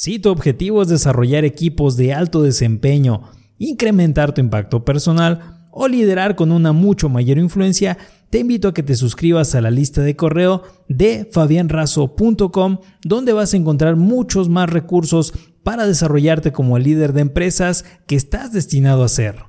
Si tu objetivo es desarrollar equipos de alto desempeño, incrementar tu impacto personal o liderar con una mucho mayor influencia, te invito a que te suscribas a la lista de correo de fabianrazo.com donde vas a encontrar muchos más recursos para desarrollarte como el líder de empresas que estás destinado a ser.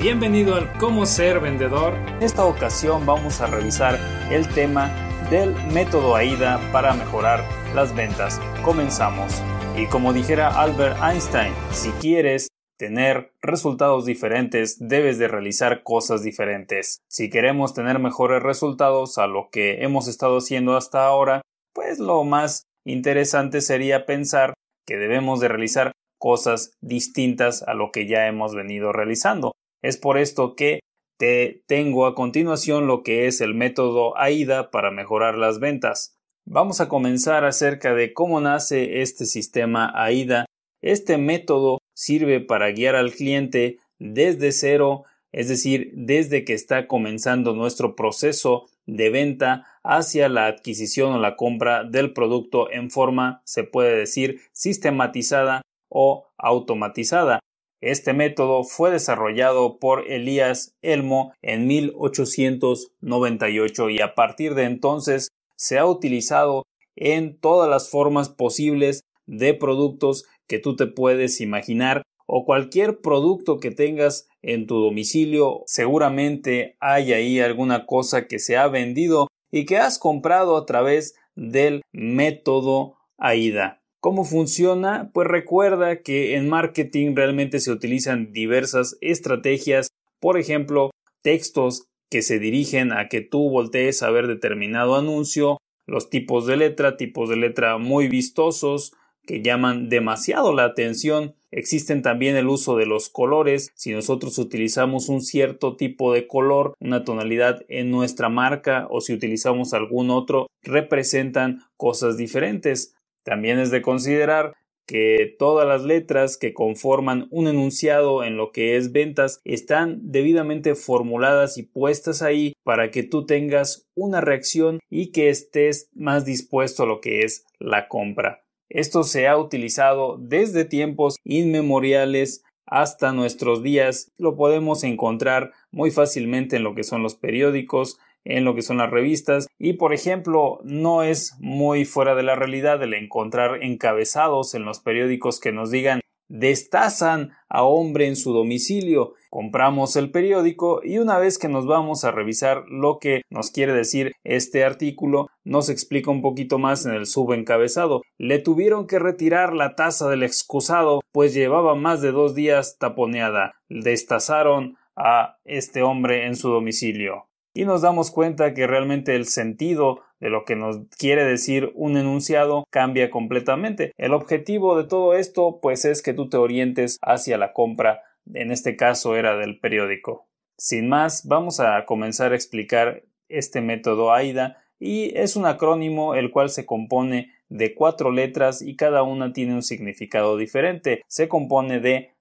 Bienvenido al Cómo ser vendedor. En esta ocasión vamos a revisar el tema del método AIDA para mejorar las ventas. Comenzamos. Y como dijera Albert Einstein, si quieres tener resultados diferentes, debes de realizar cosas diferentes. Si queremos tener mejores resultados a lo que hemos estado haciendo hasta ahora, pues lo más interesante sería pensar que debemos de realizar cosas distintas a lo que ya hemos venido realizando. Es por esto que te tengo a continuación lo que es el método AIDA para mejorar las ventas. Vamos a comenzar acerca de cómo nace este sistema AIDA. Este método sirve para guiar al cliente desde cero, es decir, desde que está comenzando nuestro proceso de venta hacia la adquisición o la compra del producto en forma, se puede decir, sistematizada o automatizada. Este método fue desarrollado por Elías Elmo en 1898 y a partir de entonces se ha utilizado en todas las formas posibles de productos que tú te puedes imaginar o cualquier producto que tengas en tu domicilio seguramente hay ahí alguna cosa que se ha vendido y que has comprado a través del método AIDA. ¿Cómo funciona? Pues recuerda que en marketing realmente se utilizan diversas estrategias, por ejemplo, textos que se dirigen a que tú voltees a ver determinado anuncio, los tipos de letra, tipos de letra muy vistosos que llaman demasiado la atención. Existen también el uso de los colores. Si nosotros utilizamos un cierto tipo de color, una tonalidad en nuestra marca o si utilizamos algún otro, representan cosas diferentes. También es de considerar que todas las letras que conforman un enunciado en lo que es ventas están debidamente formuladas y puestas ahí para que tú tengas una reacción y que estés más dispuesto a lo que es la compra. Esto se ha utilizado desde tiempos inmemoriales hasta nuestros días. Lo podemos encontrar muy fácilmente en lo que son los periódicos, en lo que son las revistas y por ejemplo no es muy fuera de la realidad el encontrar encabezados en los periódicos que nos digan destazan a hombre en su domicilio. Compramos el periódico y una vez que nos vamos a revisar lo que nos quiere decir este artículo, nos explica un poquito más en el subencabezado. Le tuvieron que retirar la taza del excusado, pues llevaba más de dos días taponeada. Destazaron a este hombre en su domicilio y nos damos cuenta que realmente el sentido de lo que nos quiere decir un enunciado cambia completamente. El objetivo de todo esto pues es que tú te orientes hacia la compra, en este caso era del periódico. Sin más, vamos a comenzar a explicar este método AIDA y es un acrónimo el cual se compone de cuatro letras y cada una tiene un significado diferente. Se compone de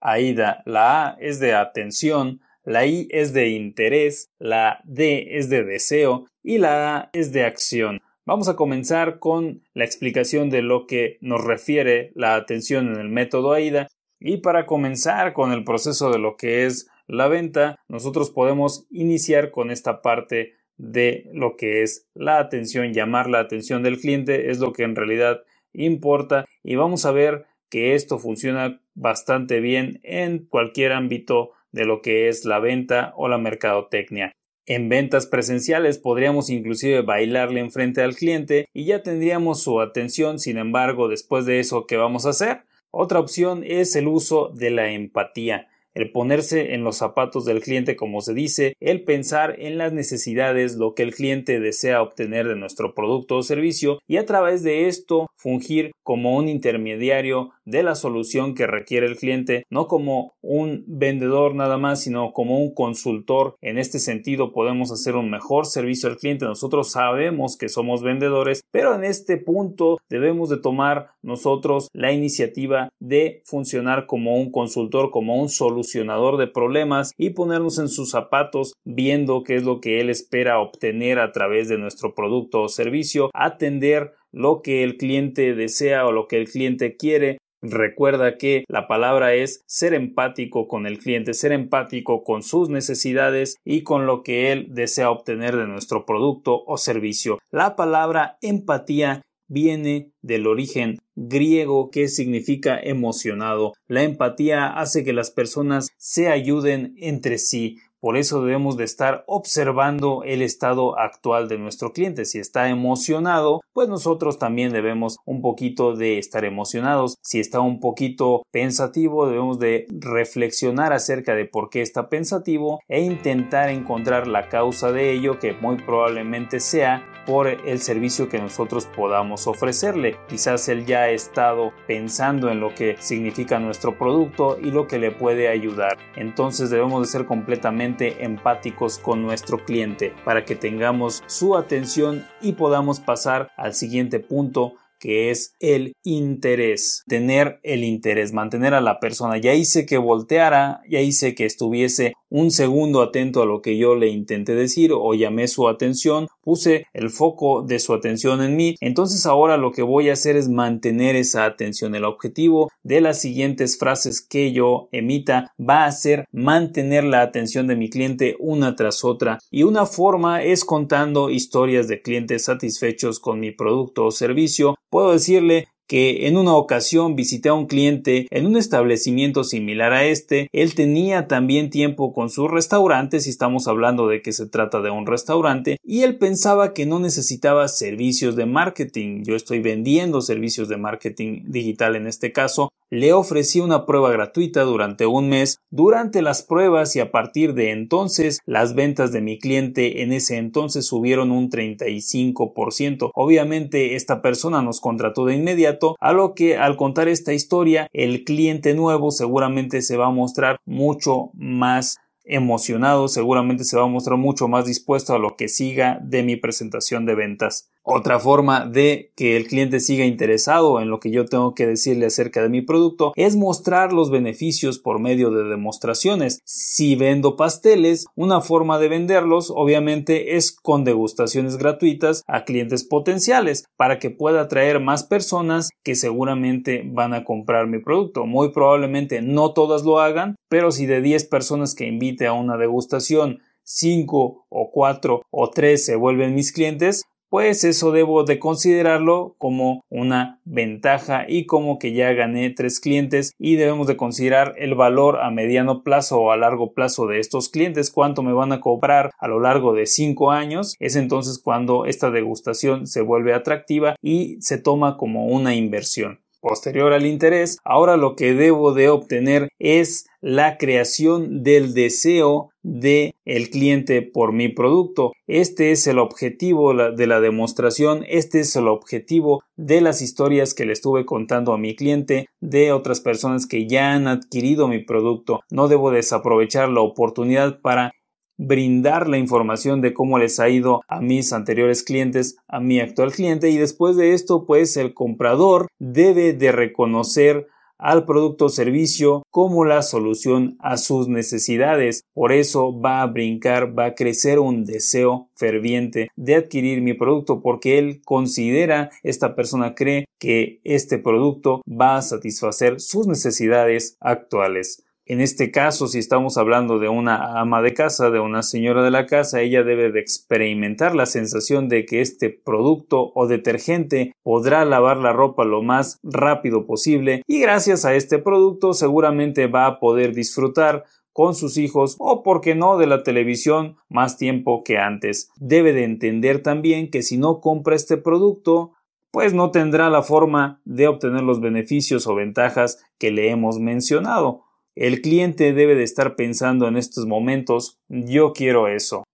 AIDA. La A es de atención, la I es de interés, la D es de deseo y la A es de acción. Vamos a comenzar con la explicación de lo que nos refiere la atención en el método AIDA y para comenzar con el proceso de lo que es la venta, nosotros podemos iniciar con esta parte de lo que es la atención, llamar la atención del cliente es lo que en realidad importa. Y vamos a ver que esto funciona bastante bien en cualquier ámbito de lo que es la venta o la mercadotecnia. En ventas presenciales podríamos inclusive bailarle enfrente al cliente y ya tendríamos su atención, sin embargo, después de eso, ¿qué vamos a hacer? Otra opción es el uso de la empatía el ponerse en los zapatos del cliente como se dice, el pensar en las necesidades, lo que el cliente desea obtener de nuestro producto o servicio y a través de esto fungir como un intermediario de la solución que requiere el cliente, no como un vendedor nada más, sino como un consultor. En este sentido podemos hacer un mejor servicio al cliente. Nosotros sabemos que somos vendedores, pero en este punto debemos de tomar nosotros la iniciativa de funcionar como un consultor, como un solucionador solucionador de problemas y ponernos en sus zapatos viendo qué es lo que él espera obtener a través de nuestro producto o servicio, atender lo que el cliente desea o lo que el cliente quiere Recuerda que la palabra es ser empático con el cliente, ser empático con sus necesidades y con lo que él desea obtener de nuestro producto o servicio. La palabra empatía viene del origen griego que significa emocionado. La empatía hace que las personas se ayuden entre sí. Por eso debemos de estar observando el estado actual de nuestro cliente. Si está emocionado, pues nosotros también debemos un poquito de estar emocionados. Si está un poquito pensativo, debemos de reflexionar acerca de por qué está pensativo e intentar encontrar la causa de ello que muy probablemente sea por el servicio que nosotros podamos ofrecerle. Quizás él ya ha estado pensando en lo que significa nuestro producto y lo que le puede ayudar. Entonces debemos de ser completamente empáticos con nuestro cliente para que tengamos su atención y podamos pasar al siguiente punto que es el interés, tener el interés, mantener a la persona. Ya hice que volteara, ya hice que estuviese un segundo atento a lo que yo le intenté decir o llamé su atención, puse el foco de su atención en mí, entonces ahora lo que voy a hacer es mantener esa atención. El objetivo de las siguientes frases que yo emita va a ser mantener la atención de mi cliente una tras otra y una forma es contando historias de clientes satisfechos con mi producto o servicio. Puedo decirle que en una ocasión visité a un cliente en un establecimiento similar a este. Él tenía también tiempo con sus restaurantes, si estamos hablando de que se trata de un restaurante, y él pensaba que no necesitaba servicios de marketing. Yo estoy vendiendo servicios de marketing digital en este caso. Le ofrecí una prueba gratuita durante un mes. Durante las pruebas y a partir de entonces, las ventas de mi cliente en ese entonces subieron un 35%. Obviamente, esta persona nos contrató de inmediato a lo que al contar esta historia el cliente nuevo seguramente se va a mostrar mucho más emocionado, seguramente se va a mostrar mucho más dispuesto a lo que siga de mi presentación de ventas. Otra forma de que el cliente siga interesado en lo que yo tengo que decirle acerca de mi producto es mostrar los beneficios por medio de demostraciones. Si vendo pasteles, una forma de venderlos obviamente es con degustaciones gratuitas a clientes potenciales para que pueda atraer más personas que seguramente van a comprar mi producto. Muy probablemente no todas lo hagan, pero si de 10 personas que invite a una degustación 5 o 4 o 3 se vuelven mis clientes, pues eso debo de considerarlo como una ventaja y como que ya gané tres clientes y debemos de considerar el valor a mediano plazo o a largo plazo de estos clientes, cuánto me van a cobrar a lo largo de cinco años, es entonces cuando esta degustación se vuelve atractiva y se toma como una inversión. Posterior al interés, ahora lo que debo de obtener es la creación del deseo de el cliente por mi producto. Este es el objetivo de la demostración, este es el objetivo de las historias que le estuve contando a mi cliente de otras personas que ya han adquirido mi producto. No debo desaprovechar la oportunidad para brindar la información de cómo les ha ido a mis anteriores clientes, a mi actual cliente y después de esto pues el comprador debe de reconocer al producto o servicio como la solución a sus necesidades. Por eso va a brincar, va a crecer un deseo ferviente de adquirir mi producto porque él considera, esta persona cree que este producto va a satisfacer sus necesidades actuales. En este caso, si estamos hablando de una ama de casa, de una señora de la casa, ella debe de experimentar la sensación de que este producto o detergente podrá lavar la ropa lo más rápido posible y gracias a este producto seguramente va a poder disfrutar con sus hijos o, por qué no, de la televisión más tiempo que antes. Debe de entender también que si no compra este producto, pues no tendrá la forma de obtener los beneficios o ventajas que le hemos mencionado. El cliente debe de estar pensando en estos momentos, yo quiero eso.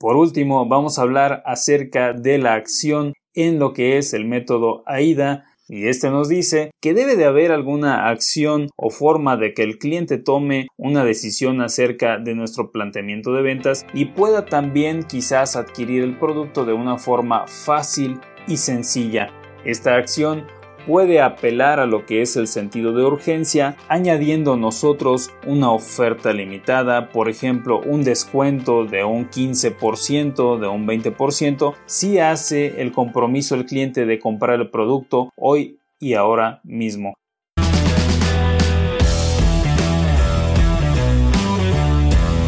Por último, vamos a hablar acerca de la acción en lo que es el método AIDA y este nos dice que debe de haber alguna acción o forma de que el cliente tome una decisión acerca de nuestro planteamiento de ventas y pueda también quizás adquirir el producto de una forma fácil y sencilla. Esta acción puede apelar a lo que es el sentido de urgencia, añadiendo nosotros una oferta limitada, por ejemplo, un descuento de un 15%, de un 20%, si hace el compromiso el cliente de comprar el producto hoy y ahora mismo.